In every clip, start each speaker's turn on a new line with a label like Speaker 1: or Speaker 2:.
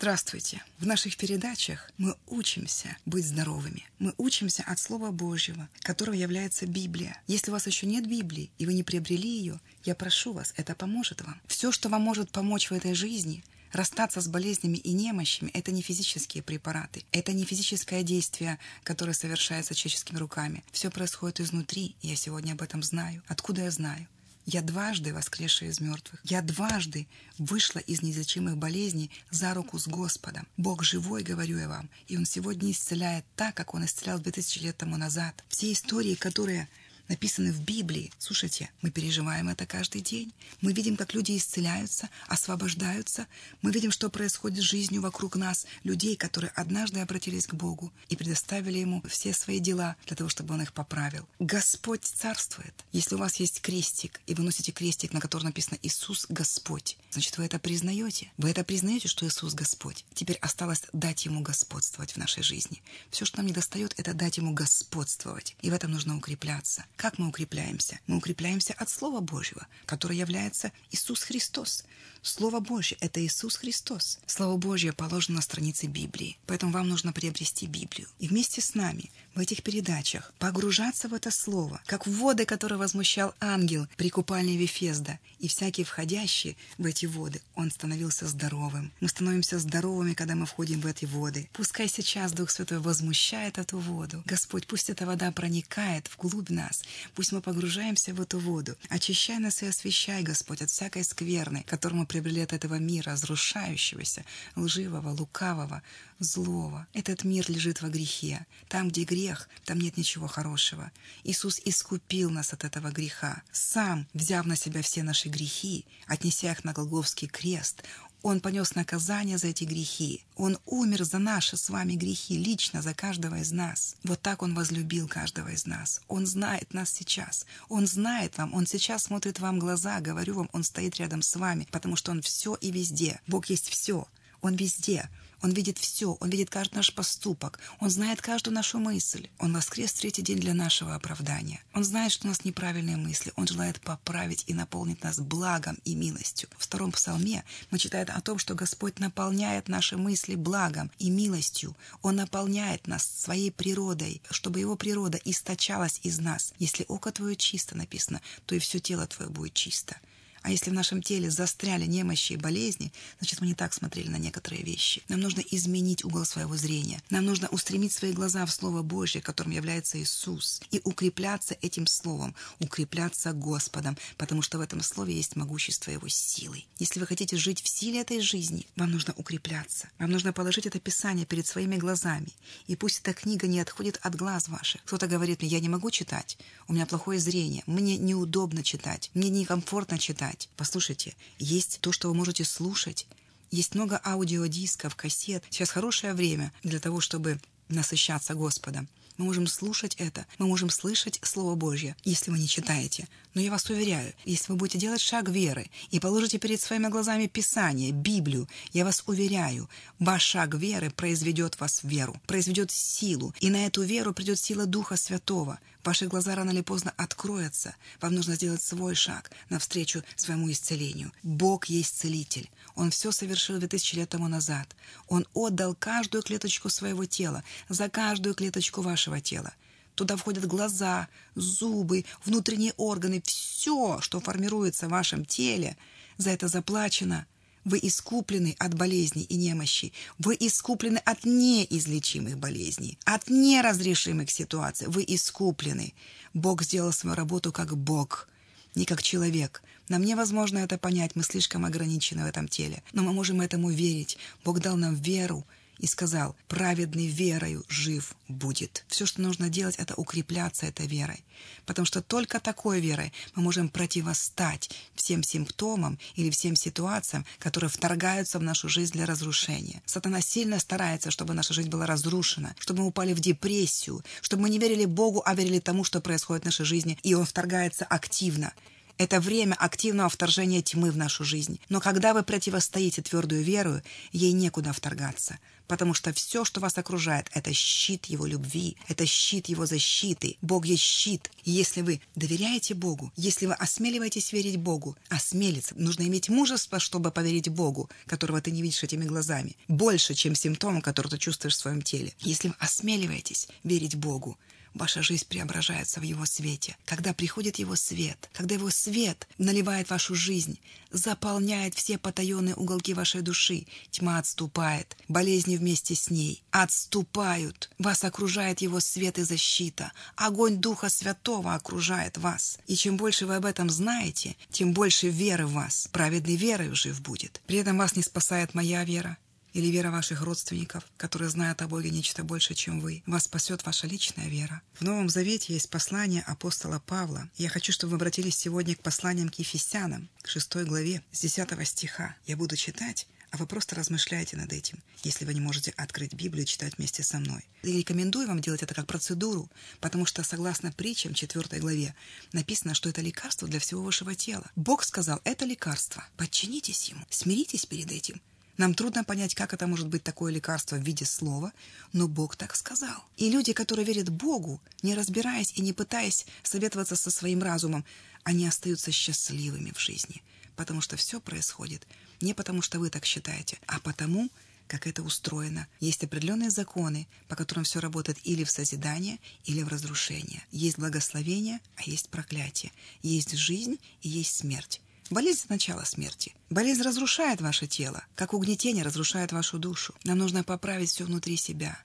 Speaker 1: Здравствуйте! В наших передачах мы учимся быть здоровыми. Мы учимся от Слова Божьего, которого является Библия. Если у вас еще нет Библии, и вы не приобрели ее, я прошу вас, это поможет вам. Все, что вам может помочь в этой жизни, Расстаться с болезнями и немощами – это не физические препараты, это не физическое действие, которое совершается человеческими руками. Все происходит изнутри, я сегодня об этом знаю. Откуда я знаю? Я дважды воскресшая из мертвых. Я дважды вышла из неизлечимых болезней за руку с Господом. Бог живой, говорю я вам, и Он сегодня исцеляет так, как Он исцелял 2000 лет тому назад. Все истории, которые написаны в Библии. Слушайте, мы переживаем это каждый день. Мы видим, как люди исцеляются, освобождаются. Мы видим, что происходит с жизнью вокруг нас, людей, которые однажды обратились к Богу и предоставили Ему все свои дела для того, чтобы Он их поправил. Господь царствует. Если у вас есть крестик, и вы носите крестик, на котором написано «Иисус Господь», значит, вы это признаете. Вы это признаете, что Иисус Господь. Теперь осталось дать Ему господствовать в нашей жизни. Все, что нам не достает, это дать Ему господствовать. И в этом нужно укрепляться. Как мы укрепляемся? Мы укрепляемся от Слова Божьего, которое является Иисус Христос. Слово Божье — это Иисус Христос. Слово Божье положено на странице Библии, поэтому вам нужно приобрести Библию. И вместе с нами в этих передачах погружаться в это Слово, как в воды, которые возмущал ангел при купальне Вефезда. И всякий входящий в эти воды, он становился здоровым. Мы становимся здоровыми, когда мы входим в эти воды. Пускай сейчас Дух Святой возмущает эту воду. Господь, пусть эта вода проникает вглубь нас. Пусть мы погружаемся в эту воду. Очищай нас и освящай, Господь, от всякой скверны, которую мы приобрели от этого мира, разрушающегося, лживого, лукавого, злого. Этот мир лежит во грехе. Там, где грех, там нет ничего хорошего. Иисус искупил нас от этого греха. Сам, взяв на себя все наши грехи, отнеся их на Голговский крест, он понес наказание за эти грехи. Он умер за наши с вами грехи, лично за каждого из нас. Вот так Он возлюбил каждого из нас. Он знает нас сейчас. Он знает вам. Он сейчас смотрит вам в глаза. Говорю вам, Он стоит рядом с вами, потому что Он все и везде. Бог есть все. Он везде. Он видит все, Он видит каждый наш поступок, Он знает каждую нашу мысль. Он воскрес третий день для нашего оправдания. Он знает, что у нас неправильные мысли. Он желает поправить и наполнить нас благом и милостью. В втором псалме мы читаем о том, что Господь наполняет наши мысли благом и милостью. Он наполняет нас своей природой, чтобы Его природа источалась из нас. Если око Твое чисто написано, то и все тело Твое будет чисто. А если в нашем теле застряли немощи и болезни, значит, мы не так смотрели на некоторые вещи. Нам нужно изменить угол своего зрения. Нам нужно устремить свои глаза в Слово Божье, которым является Иисус, и укрепляться этим Словом, укрепляться Господом, потому что в этом Слове есть могущество Его силы. Если вы хотите жить в силе этой жизни, вам нужно укрепляться. Вам нужно положить это Писание перед своими глазами. И пусть эта книга не отходит от глаз ваших. Кто-то говорит мне, я не могу читать, у меня плохое зрение, мне неудобно читать, мне некомфортно читать читать. Послушайте, есть то, что вы можете слушать. Есть много аудиодисков, кассет. Сейчас хорошее время для того, чтобы насыщаться Господом. Мы можем слушать это, мы можем слышать Слово Божье, если вы не читаете. Но я вас уверяю, если вы будете делать шаг веры и положите перед своими глазами Писание, Библию, я вас уверяю, ваш шаг веры произведет вас в веру, произведет силу, и на эту веру придет сила Духа Святого. Ваши глаза рано или поздно откроются. Вам нужно сделать свой шаг навстречу своему исцелению. Бог есть целитель. Он все совершил 2000 лет тому назад. Он отдал каждую клеточку своего тела, за каждую клеточку вашего тела. Туда входят глаза, зубы, внутренние органы, все, что формируется в вашем теле. За это заплачено – вы искуплены от болезней и немощи. Вы искуплены от неизлечимых болезней, от неразрешимых ситуаций. Вы искуплены. Бог сделал свою работу как Бог, не как человек. Нам невозможно это понять, мы слишком ограничены в этом теле. Но мы можем этому верить. Бог дал нам веру, и сказал, праведный верою жив будет. Все, что нужно делать, это укрепляться этой верой. Потому что только такой верой мы можем противостать всем симптомам или всем ситуациям, которые вторгаются в нашу жизнь для разрушения. Сатана сильно старается, чтобы наша жизнь была разрушена, чтобы мы упали в депрессию, чтобы мы не верили Богу, а верили тому, что происходит в нашей жизни, и он вторгается активно. Это время активного вторжения тьмы в нашу жизнь. Но когда вы противостоите твердую веру, ей некуда вторгаться потому что все, что вас окружает, это щит Его любви, это щит Его защиты. Бог есть щит. И если вы доверяете Богу, если вы осмеливаетесь верить Богу, осмелиться, нужно иметь мужество, чтобы поверить Богу, которого ты не видишь этими глазами, больше, чем симптомы, которые ты чувствуешь в своем теле. Если вы осмеливаетесь верить Богу, ваша жизнь преображается в Его свете. Когда приходит Его свет, когда Его свет наливает вашу жизнь, заполняет все потаенные уголки вашей души, тьма отступает, болезни вместе с ней отступают. Вас окружает Его свет и защита. Огонь Духа Святого окружает вас. И чем больше вы об этом знаете, тем больше веры в вас. Праведный верой жив будет. При этом вас не спасает моя вера, или вера ваших родственников, которые знают о Боге нечто больше, чем вы. Вас спасет ваша личная вера. В Новом Завете есть послание апостола Павла. Я хочу, чтобы вы обратились сегодня к посланиям к Ефесянам, к 6 главе, с 10 стиха. Я буду читать, а вы просто размышляйте над этим, если вы не можете открыть Библию и читать вместе со мной. Я рекомендую вам делать это как процедуру, потому что, согласно притчам 4 главе, написано, что это лекарство для всего вашего тела. Бог сказал, это лекарство. Подчинитесь ему, смиритесь перед этим, нам трудно понять, как это может быть такое лекарство в виде слова, но Бог так сказал. И люди, которые верят Богу, не разбираясь и не пытаясь советоваться со своим разумом, они остаются счастливыми в жизни, потому что все происходит не потому, что вы так считаете, а потому, как это устроено. Есть определенные законы, по которым все работает или в созидание, или в разрушение. Есть благословение, а есть проклятие. Есть жизнь и есть смерть. Болезнь – начало смерти. Болезнь разрушает ваше тело, как угнетение разрушает вашу душу. Нам нужно поправить все внутри себя.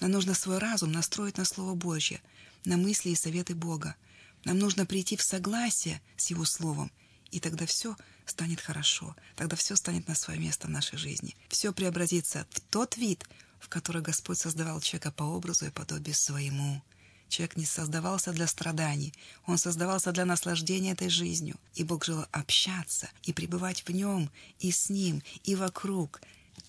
Speaker 1: Нам нужно свой разум настроить на Слово Божье, на мысли и советы Бога. Нам нужно прийти в согласие с Его Словом, и тогда все станет хорошо, тогда все станет на свое место в нашей жизни. Все преобразится в тот вид, в который Господь создавал человека по образу и подобию своему. Человек не создавался для страданий, он создавался для наслаждения этой жизнью. И Бог желал общаться и пребывать в нем, и с ним, и вокруг.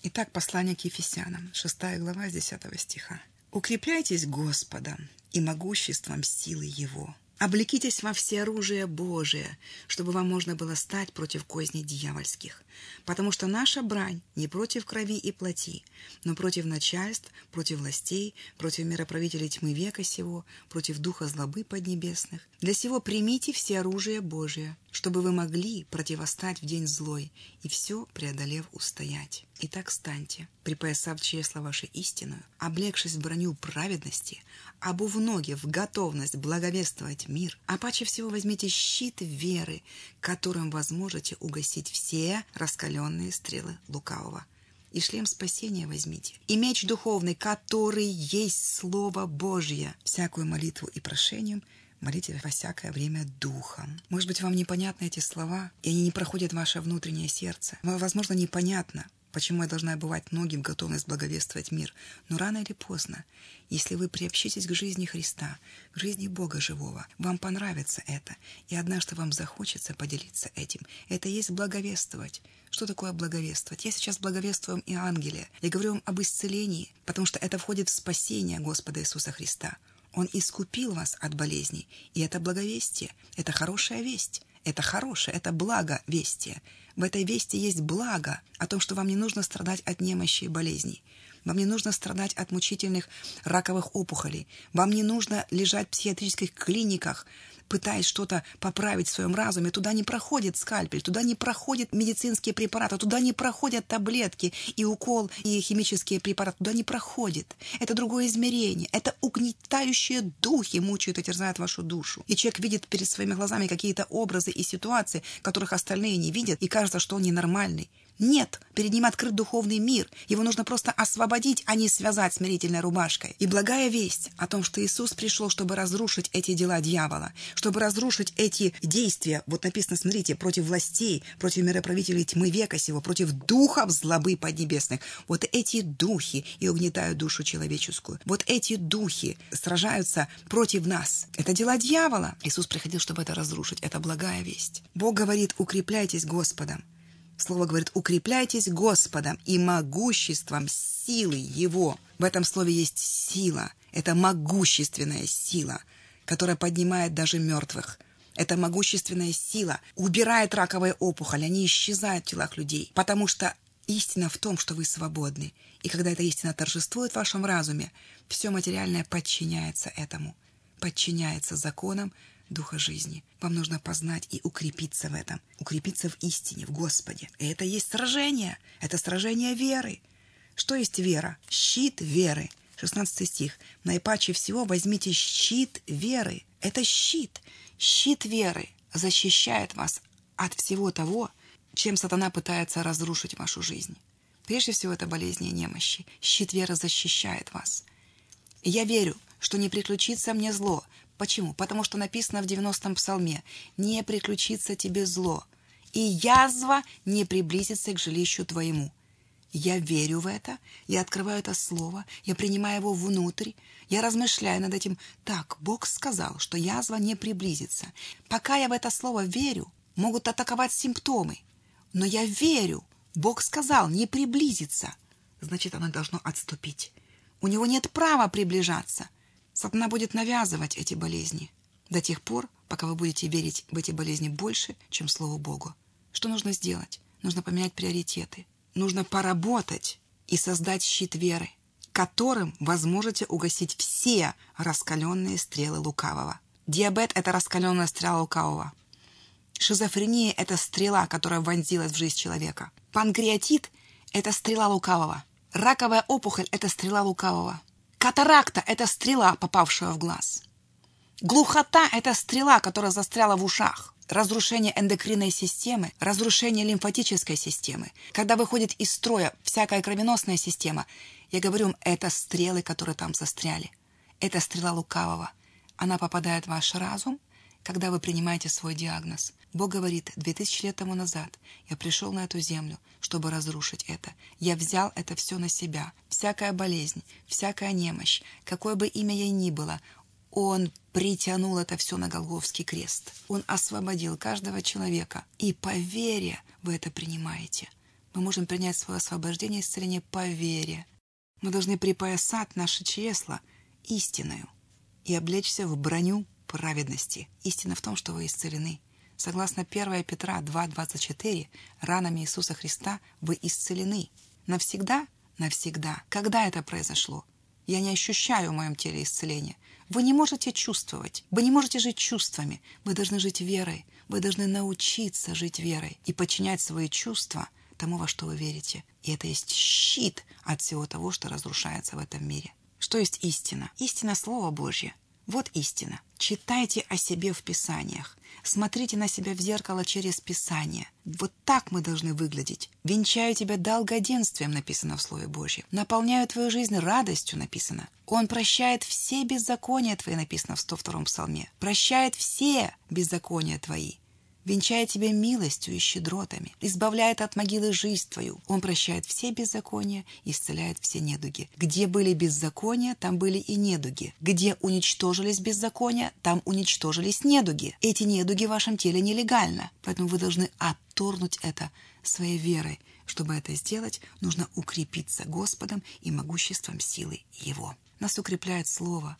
Speaker 1: Итак, послание к Ефесянам, 6 глава, 10 стиха. «Укрепляйтесь Господом и могуществом силы Его, Облекитесь во все оружие Божие, чтобы вам можно было стать против козней дьявольских. Потому что наша брань не против крови и плоти, но против начальств, против властей, против мироправителей тьмы века сего, против духа злобы поднебесных. Для сего примите все оружие Божие, чтобы вы могли противостать в день злой и все преодолев устоять. Итак, станьте, припоясав чресло ваше истинную, облегшись в броню праведности, обув ноги в готовность благовествовать мир, а паче всего возьмите щит веры, которым возможете угасить все раскаленные стрелы лукавого. И шлем спасения возьмите, и меч духовный, который есть Слово Божье, всякую молитву и прошением молите во всякое время духом. Может быть, вам непонятны эти слова, и они не проходят в ваше внутреннее сердце. Возможно, непонятно, Почему я должна бывать многим готовность благовествовать мир? Но рано или поздно, если вы приобщитесь к жизни Христа, к жизни Бога живого, вам понравится это, и однажды вам захочется поделиться этим. Это есть благовествовать. Что такое благовествовать? Я сейчас благовествую вам и ангеле. Я говорю вам об исцелении, потому что это входит в спасение Господа Иисуса Христа. Он искупил вас от болезней, и это благовестие, это хорошая весть. Это хорошее, это благо вести. В этой вести есть благо о том, что вам не нужно страдать от немощи и болезней. Вам не нужно страдать от мучительных раковых опухолей. Вам не нужно лежать в психиатрических клиниках пытаясь что-то поправить в своем разуме, туда не проходит скальпель, туда не проходят медицинские препараты, туда не проходят таблетки и укол, и химические препараты, туда не проходит. Это другое измерение, это угнетающие духи мучают и терзают вашу душу. И человек видит перед своими глазами какие-то образы и ситуации, которых остальные не видят, и кажется, что он ненормальный. Нет, перед ним открыт духовный мир. Его нужно просто освободить, а не связать смирительной рубашкой. И благая весть о том, что Иисус пришел, чтобы разрушить эти дела дьявола, чтобы разрушить эти действия, вот написано, смотрите, против властей, против мироправителей тьмы века сего, против духов злобы поднебесных. Вот эти духи и угнетают душу человеческую. Вот эти духи сражаются против нас. Это дела дьявола. Иисус приходил, чтобы это разрушить. Это благая весть. Бог говорит, укрепляйтесь Господом. Слово говорит, укрепляйтесь Господом и могуществом силы Его. В этом слове есть сила. Это могущественная сила, которая поднимает даже мертвых. эта могущественная сила убирает раковые опухоли, они исчезают в телах людей, потому что истина в том, что вы свободны. И когда эта истина торжествует в вашем разуме, все материальное подчиняется этому, подчиняется законам Духа жизни. Вам нужно познать и укрепиться в этом, укрепиться в истине, в Господе. И это есть сражение, это сражение веры. Что есть вера? Щит веры. 16 стих. Наипаче всего возьмите щит веры. Это щит. Щит веры защищает вас от всего того, чем сатана пытается разрушить вашу жизнь. Прежде всего, это болезни и немощи. Щит веры защищает вас. я верю, что не приключится мне зло. Почему? Потому что написано в 90-м псалме «Не приключится тебе зло, и язва не приблизится к жилищу твоему». Я верю в это, я открываю это слово, я принимаю его внутрь, я размышляю над этим. Так, Бог сказал, что язва не приблизится. Пока я в это слово верю, могут атаковать симптомы. Но я верю, Бог сказал, не приблизится. Значит, оно должно отступить. У него нет права приближаться. Сатана будет навязывать эти болезни до тех пор, пока вы будете верить в эти болезни больше, чем Слову Богу. Что нужно сделать? Нужно поменять приоритеты нужно поработать и создать щит веры, которым вы сможете угасить все раскаленные стрелы лукавого. Диабет – это раскаленная стрела лукавого. Шизофрения – это стрела, которая вонзилась в жизнь человека. Панкреатит – это стрела лукавого. Раковая опухоль – это стрела лукавого. Катаракта – это стрела, попавшая в глаз. Глухота – это стрела, которая застряла в ушах разрушение эндокринной системы, разрушение лимфатической системы, когда выходит из строя всякая кровеносная система, я говорю вам, это стрелы, которые там застряли. Это стрела лукавого. Она попадает в ваш разум, когда вы принимаете свой диагноз. Бог говорит, две тысячи лет тому назад я пришел на эту землю, чтобы разрушить это. Я взял это все на себя. Всякая болезнь, всякая немощь, какое бы имя ей ни было, он притянул это все на Голговский крест. Он освободил каждого человека. И по вере вы это принимаете. Мы можем принять свое освобождение и исцеление по вере. Мы должны припоясать наши чресла истиною и облечься в броню праведности. Истина в том, что вы исцелены. Согласно 1 Петра 2.24, ранами Иисуса Христа вы исцелены. Навсегда? Навсегда. Когда это произошло? Я не ощущаю в моем теле исцеления. Вы не можете чувствовать, вы не можете жить чувствами. Вы должны жить верой. Вы должны научиться жить верой и подчинять свои чувства тому, во что вы верите. И это есть щит от всего того, что разрушается в этом мире. Что есть истина? Истина – Слово Божье. Вот истина. Читайте о себе в Писаниях. Смотрите на себя в зеркало через Писание. Вот так мы должны выглядеть. Венчаю тебя долгоденствием, написано в Слове Божьем. Наполняю твою жизнь радостью, написано. Он прощает все беззакония твои, написано в 102-м псалме. Прощает все беззакония твои венчает тебя милостью и щедротами, избавляет от могилы жизнь твою. Он прощает все беззакония, исцеляет все недуги. Где были беззакония, там были и недуги. Где уничтожились беззакония, там уничтожились недуги. Эти недуги в вашем теле нелегально, поэтому вы должны отторгнуть это своей верой. Чтобы это сделать, нужно укрепиться Господом и могуществом силы Его. Нас укрепляет Слово,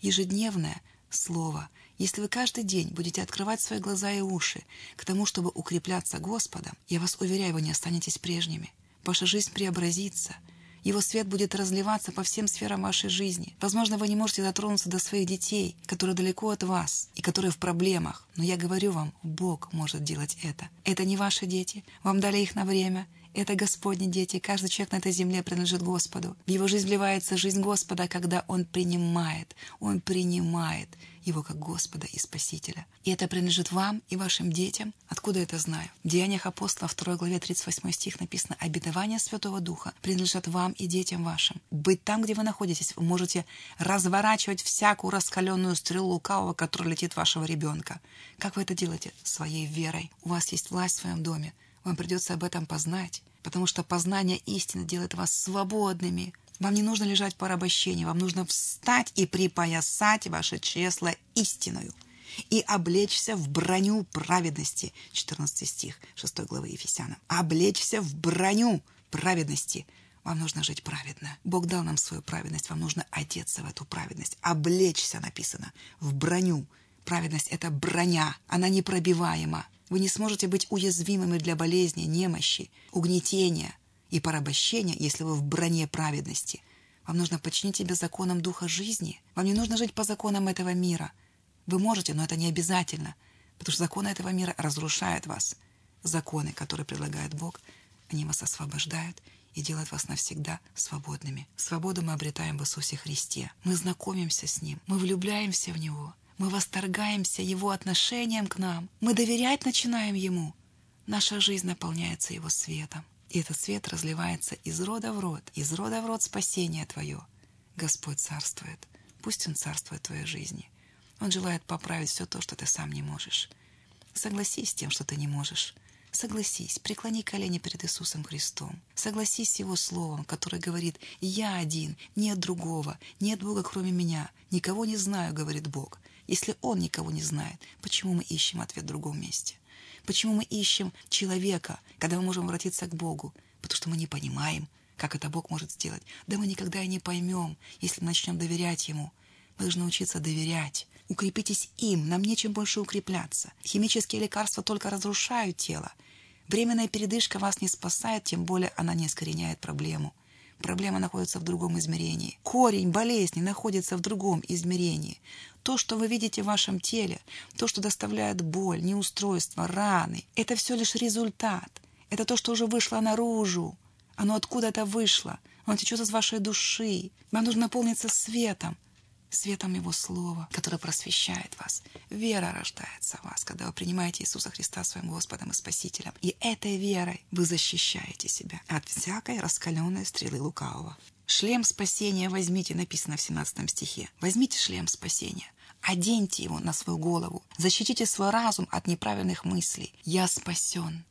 Speaker 1: ежедневное Слово – если вы каждый день будете открывать свои глаза и уши к тому, чтобы укрепляться Господом, я вас уверяю, вы не останетесь прежними. Ваша жизнь преобразится. Его свет будет разливаться по всем сферам вашей жизни. Возможно, вы не можете дотронуться до своих детей, которые далеко от вас и которые в проблемах. Но я говорю вам, Бог может делать это. Это не ваши дети. Вам дали их на время. Это Господни дети. Каждый человек на этой земле принадлежит Господу. В его жизнь вливается жизнь Господа, когда он принимает. Он принимает его как Господа и Спасителя. И это принадлежит вам и вашим детям. Откуда это знаю? В Деяниях апостола 2 главе 38 стих написано «Обетование Святого Духа принадлежат вам и детям вашим». Быть там, где вы находитесь, вы можете разворачивать всякую раскаленную стрелу лукавого, которая летит вашего ребенка. Как вы это делаете? Своей верой. У вас есть власть в своем доме. Вам придется об этом познать, потому что познание истины делает вас свободными, вам не нужно лежать по порабощению, вам нужно встать и припоясать ваше чресло истиною и облечься в броню праведности. 14 стих 6 главы Ефесянам. Облечься в броню праведности. Вам нужно жить праведно. Бог дал нам свою праведность, вам нужно одеться в эту праведность. Облечься, написано, в броню Праведность — это броня, она непробиваема. Вы не сможете быть уязвимыми для болезни, немощи, угнетения и порабощения, если вы в броне праведности. Вам нужно подчинить себя законам Духа жизни. Вам не нужно жить по законам этого мира. Вы можете, но это не обязательно, потому что законы этого мира разрушают вас. Законы, которые предлагает Бог, они вас освобождают и делают вас навсегда свободными. Свободу мы обретаем в Иисусе Христе. Мы знакомимся с Ним, мы влюбляемся в Него, мы восторгаемся Его отношением к нам, мы доверять начинаем Ему. Наша жизнь наполняется Его светом. И этот свет разливается из рода в род, из рода в род спасение Твое. Господь царствует. Пусть Он царствует в Твоей жизни. Он желает поправить все то, что ты сам не можешь. Согласись с тем, что ты не можешь. Согласись, преклони колени перед Иисусом Христом. Согласись с Его Словом, которое говорит «Я один, нет другого, нет Бога кроме меня, никого не знаю», говорит Бог. Если Он никого не знает, почему мы ищем ответ в другом месте? Почему мы ищем человека, когда мы можем обратиться к Богу? Потому что мы не понимаем, как это Бог может сделать. Да мы никогда и не поймем, если начнем доверять Ему. Мы должны учиться доверять. Укрепитесь им, нам нечем больше укрепляться. Химические лекарства только разрушают тело. Временная передышка вас не спасает, тем более она не искореняет проблему. Проблема находится в другом измерении. Корень болезни находится в другом измерении. То, что вы видите в вашем теле, то, что доставляет боль, неустройство, раны, это все лишь результат. Это то, что уже вышло наружу. Оно откуда-то вышло. Оно течет из вашей души. Вам нужно наполниться светом светом Его Слова, которое просвещает вас. Вера рождается в вас, когда вы принимаете Иисуса Христа своим Господом и Спасителем. И этой верой вы защищаете себя от всякой раскаленной стрелы лукавого. Шлем спасения возьмите, написано в 17 стихе. Возьмите шлем спасения. Оденьте его на свою голову. Защитите свой разум от неправильных мыслей. Я спасен.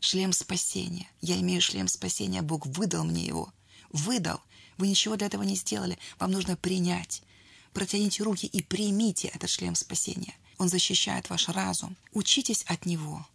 Speaker 1: Шлем спасения. Я имею шлем спасения. Бог выдал мне его. Выдал. Вы ничего для этого не сделали. Вам нужно принять. Протяните руки и примите этот шлем спасения. Он защищает ваш разум. Учитесь от него.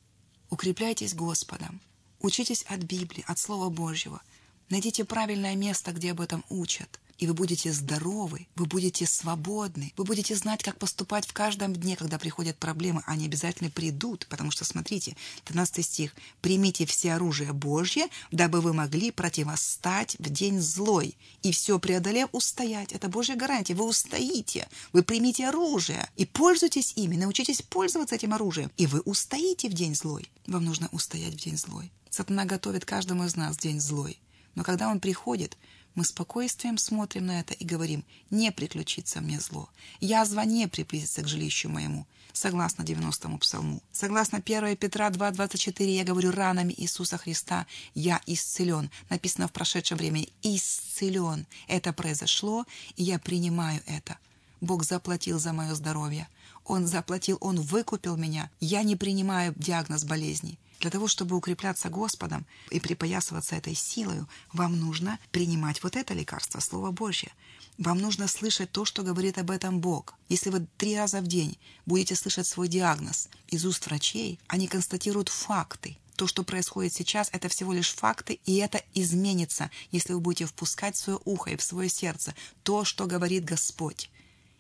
Speaker 1: Укрепляйтесь Господом. Учитесь от Библии, от Слова Божьего. Найдите правильное место, где об этом учат и вы будете здоровы, вы будете свободны, вы будете знать, как поступать в каждом дне, когда приходят проблемы. Они обязательно придут, потому что, смотрите, 13 стих. «Примите все оружие Божье, дабы вы могли противостать в день злой, и все преодолев устоять». Это Божья гарантия. Вы устоите, вы примите оружие и пользуйтесь ими, научитесь пользоваться этим оружием, и вы устоите в день злой. Вам нужно устоять в день злой. Сатана готовит каждому из нас день злой. Но когда он приходит, мы спокойствием смотрим на это и говорим, не приключится мне зло. Язва не приблизится к жилищу моему. Согласно 90-му псалму. Согласно 1 Петра 2.24 я говорю, ранами Иисуса Христа я исцелен. Написано в прошедшем времени «исцелен». Это произошло, и я принимаю это. Бог заплатил за мое здоровье. Он заплатил, Он выкупил меня. Я не принимаю диагноз болезни. Для того, чтобы укрепляться Господом и припоясываться этой силой, вам нужно принимать вот это лекарство, Слово Божье. Вам нужно слышать то, что говорит об этом Бог. Если вы три раза в день будете слышать свой диагноз из уст врачей, они констатируют факты. То, что происходит сейчас, это всего лишь факты, и это изменится, если вы будете впускать в свое ухо и в свое сердце то, что говорит Господь.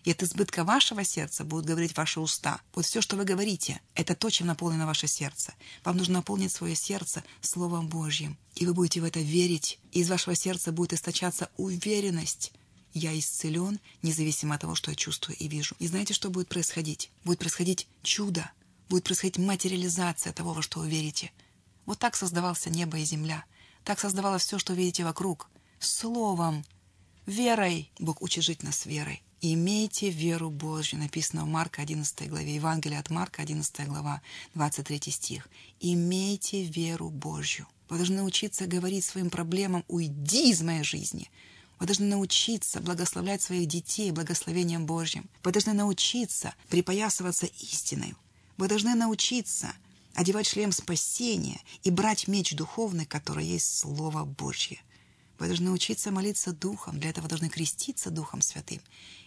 Speaker 1: И от избытка вашего сердца будут говорить ваши уста. Вот все, что вы говорите, это то, чем наполнено ваше сердце. Вам нужно наполнить свое сердце Словом Божьим. И вы будете в это верить. И из вашего сердца будет источаться уверенность. Я исцелен, независимо от того, что я чувствую и вижу. И знаете, что будет происходить? Будет происходить чудо. Будет происходить материализация того, во что вы верите. Вот так создавался небо и земля. Так создавалось все, что видите вокруг. Словом, верой. Бог учит жить нас верой. «Имейте веру Божью», написано в Марка 11 главе, Евангелие от Марка 11 глава, 23 стих. «Имейте веру Божью». Вы должны научиться говорить своим проблемам «Уйди из моей жизни». Вы должны научиться благословлять своих детей благословением Божьим. Вы должны научиться припоясываться истиной. Вы должны научиться одевать шлем спасения и брать меч духовный, который есть Слово Божье. Вы должны учиться молиться Духом, для этого должны креститься Духом Святым.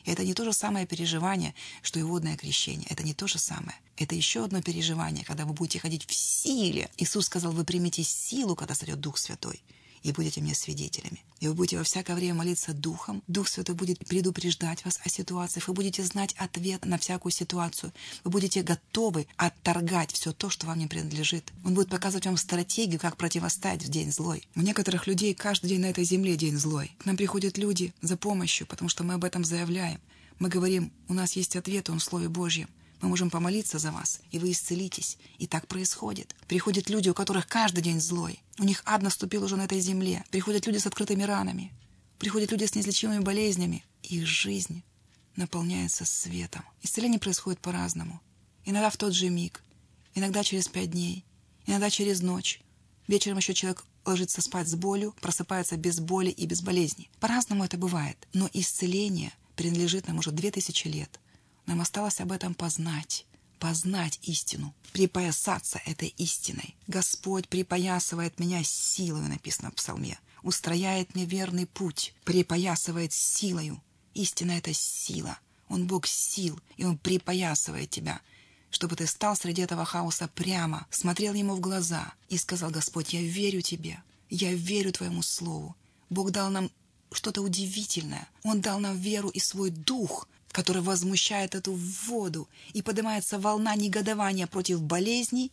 Speaker 1: И это не то же самое переживание, что и водное крещение. Это не то же самое. Это еще одно переживание, когда вы будете ходить в силе. Иисус сказал, вы примете силу, когда сойдет Дух Святой. И будете мне свидетелями. И вы будете во всякое время молиться Духом. Дух Святой будет предупреждать вас о ситуациях. Вы будете знать ответ на всякую ситуацию. Вы будете готовы отторгать все то, что вам не принадлежит. Он будет показывать вам стратегию, как противостоять в день злой. У некоторых людей каждый день на этой земле день злой. К нам приходят люди за помощью, потому что мы об этом заявляем. Мы говорим, у нас есть ответ, он в Слове Божьем. Мы можем помолиться за вас, и вы исцелитесь. И так происходит. Приходят люди, у которых каждый день злой. У них ад наступил уже на этой земле. Приходят люди с открытыми ранами. Приходят люди с неизлечимыми болезнями. Их жизнь наполняется светом. Исцеление происходит по-разному. Иногда в тот же миг, иногда через пять дней, иногда через ночь. Вечером еще человек ложится спать с болью, просыпается без боли и без болезней. По-разному это бывает. Но исцеление принадлежит нам уже две тысячи лет. Нам осталось об этом познать, познать истину, припоясаться этой истиной. Господь припоясывает меня силою, написано в псалме, устрояет мне верный путь, припоясывает силою. Истина — это сила. Он Бог сил, и Он припоясывает тебя, чтобы ты стал среди этого хаоса прямо, смотрел ему в глаза и сказал, Господь, я верю тебе, я верю твоему слову. Бог дал нам что-то удивительное. Он дал нам веру и свой дух, который возмущает эту воду, и поднимается волна негодования против болезней,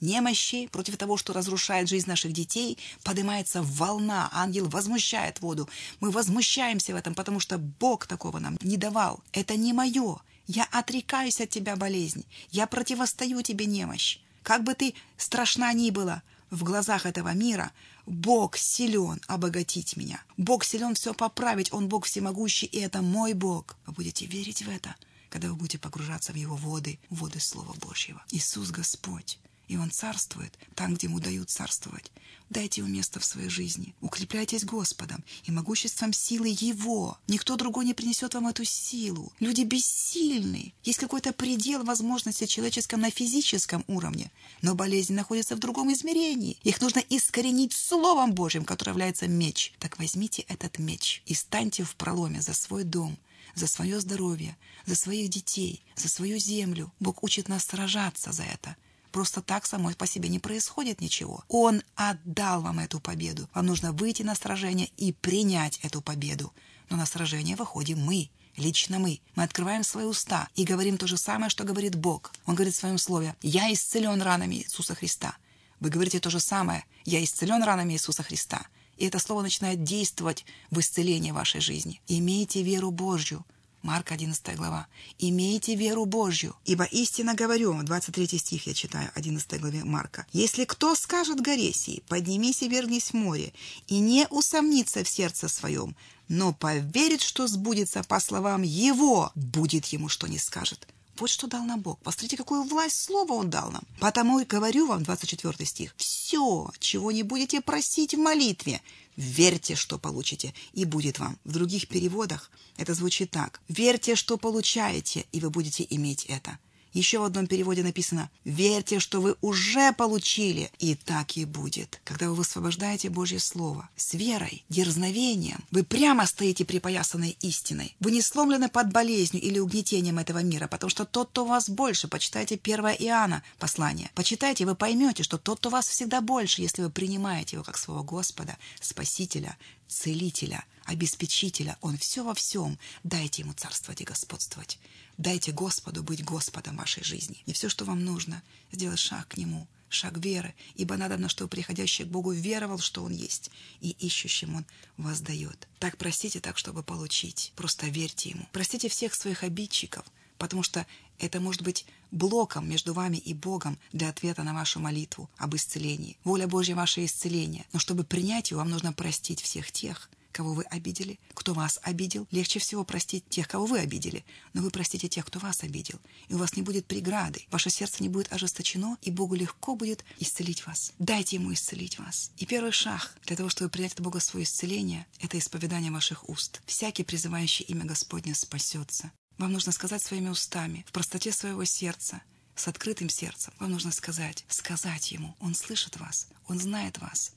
Speaker 1: немощи, против того, что разрушает жизнь наших детей, поднимается волна, ангел возмущает воду. Мы возмущаемся в этом, потому что Бог такого нам не давал. Это не мое. Я отрекаюсь от тебя, болезнь. Я противостою тебе, немощь. Как бы ты страшна ни была, в глазах этого мира Бог силен обогатить меня. Бог силен все поправить. Он Бог всемогущий, и это мой Бог. Вы будете верить в это, когда вы будете погружаться в Его воды, воды Слова Божьего. Иисус Господь и Он царствует там, где Ему дают царствовать. Дайте Ему место в своей жизни. Укрепляйтесь Господом и могуществом силы Его. Никто другой не принесет вам эту силу. Люди бессильны. Есть какой-то предел возможности человеческом на физическом уровне. Но болезнь находится в другом измерении. Их нужно искоренить Словом Божьим, которое является меч. Так возьмите этот меч и станьте в проломе за свой дом, за свое здоровье, за своих детей, за свою землю. Бог учит нас сражаться за это. Просто так самой по себе не происходит ничего. Он отдал вам эту победу. Вам нужно выйти на сражение и принять эту победу. Но на сражение выходим мы. Лично мы. Мы открываем свои уста и говорим то же самое, что говорит Бог. Он говорит в своем слове «Я исцелен ранами Иисуса Христа». Вы говорите то же самое «Я исцелен ранами Иисуса Христа». И это слово начинает действовать в исцелении вашей жизни. Имейте веру Божью. Марк 11 глава. «Имейте веру Божью, ибо истинно говорю», 23 стих я читаю, 11 главе Марка, «Если кто скажет горе поднимись и вернись в море, и не усомнится в сердце своем, но поверит, что сбудется по словам его, будет ему, что не скажет». Вот что дал нам Бог. Посмотрите, какую власть слова Он дал нам. Потому и говорю вам, 24 стих, «Все, чего не будете просить в молитве, верьте, что получите, и будет вам». В других переводах это звучит так. «Верьте, что получаете, и вы будете иметь это». Еще в одном переводе написано «Верьте, что вы уже получили, и так и будет». Когда вы высвобождаете Божье Слово с верой, дерзновением, вы прямо стоите припоясанной истиной. Вы не сломлены под болезнью или угнетением этого мира, потому что тот, кто вас больше, почитайте 1 Иоанна послание. Почитайте, вы поймете, что тот, кто вас всегда больше, если вы принимаете его как своего Господа, Спасителя, Целителя, Обеспечителя. Он все во всем. Дайте ему царствовать и господствовать. Дайте Господу быть Господом вашей жизни. И все, что вам нужно, сделать шаг к Нему, шаг веры, ибо надо, чтобы приходящий к Богу веровал, что Он есть, и ищущим Он воздает. Так простите так, чтобы получить. Просто верьте Ему. Простите всех своих обидчиков, потому что это может быть блоком между вами и Богом для ответа на вашу молитву об исцелении. Воля Божья – ваше исцеление. Но чтобы принять ее, вам нужно простить всех тех, кого вы обидели, кто вас обидел. Легче всего простить тех, кого вы обидели, но вы простите тех, кто вас обидел. И у вас не будет преграды, ваше сердце не будет ожесточено, и Богу легко будет исцелить вас. Дайте Ему исцелить вас. И первый шаг для того, чтобы принять от Бога свое исцеление, это исповедание ваших уст. Всякий, призывающий имя Господне, спасется. Вам нужно сказать своими устами, в простоте своего сердца, с открытым сердцем. Вам нужно сказать, сказать Ему. Он слышит вас, Он знает вас,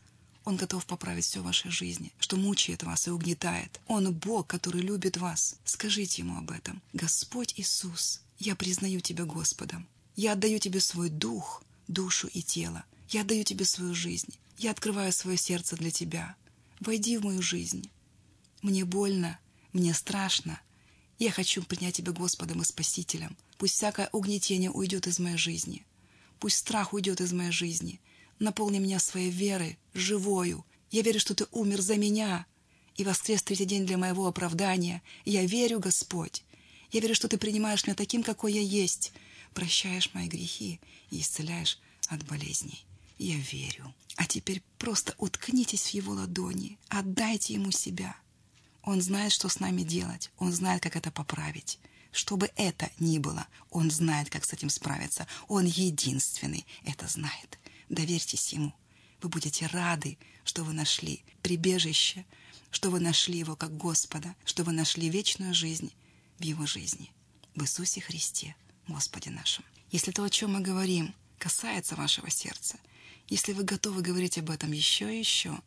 Speaker 1: он готов поправить все в вашей жизни, что мучает вас и угнетает. Он Бог, который любит вас. Скажите Ему об этом. Господь Иисус, я признаю Тебя Господом. Я отдаю Тебе свой дух, душу и тело. Я отдаю Тебе свою жизнь. Я открываю свое сердце для Тебя. войди в мою жизнь. Мне больно, мне страшно. Я хочу принять Тебя Господом и Спасителем. Пусть всякое угнетение уйдет из моей жизни. Пусть страх уйдет из моей жизни. Наполни меня своей верой, живою. Я верю, что Ты умер за меня и воскрес третий день для моего оправдания. Я верю, Господь. Я верю, что Ты принимаешь меня таким, какой я есть, прощаешь мои грехи и исцеляешь от болезней. Я верю. А теперь просто уткнитесь в Его ладони, отдайте Ему себя. Он знает, что с нами делать, Он знает, как это поправить. Что бы это ни было, Он знает, как с этим справиться. Он единственный это знает. Доверьтесь Ему. Вы будете рады, что вы нашли прибежище, что вы нашли Его как Господа, что вы нашли вечную жизнь в Его жизни, в Иисусе Христе, Господе нашем. Если то, о чем мы говорим, касается вашего сердца, если вы готовы говорить об этом еще и еще,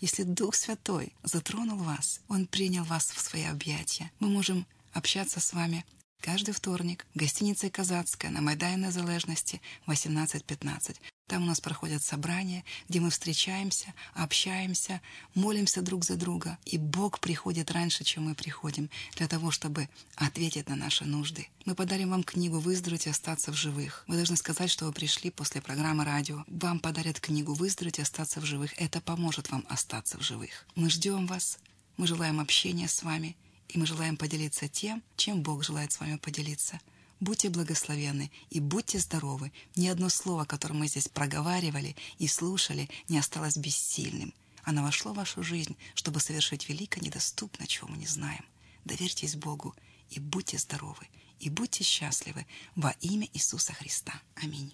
Speaker 1: если Дух Святой затронул вас, Он принял вас в свои объятия, мы можем общаться с вами каждый вторник в гостинице «Казацкая» на Майдане Незалежности 18.15. Там у нас проходят собрания, где мы встречаемся, общаемся, молимся друг за друга. И Бог приходит раньше, чем мы приходим, для того, чтобы ответить на наши нужды. Мы подарим вам книгу «Выздороветь и остаться в живых». Вы должны сказать, что вы пришли после программы радио. Вам подарят книгу «Выздороветь и остаться в живых». Это поможет вам остаться в живых. Мы ждем вас. Мы желаем общения с вами. И мы желаем поделиться тем, чем Бог желает с вами поделиться. Будьте благословенны и будьте здоровы. Ни одно слово, которое мы здесь проговаривали и слушали, не осталось бессильным. Оно вошло в вашу жизнь, чтобы совершить великое недоступное, чего мы не знаем. Доверьтесь Богу и будьте здоровы, и будьте счастливы во имя Иисуса Христа. Аминь.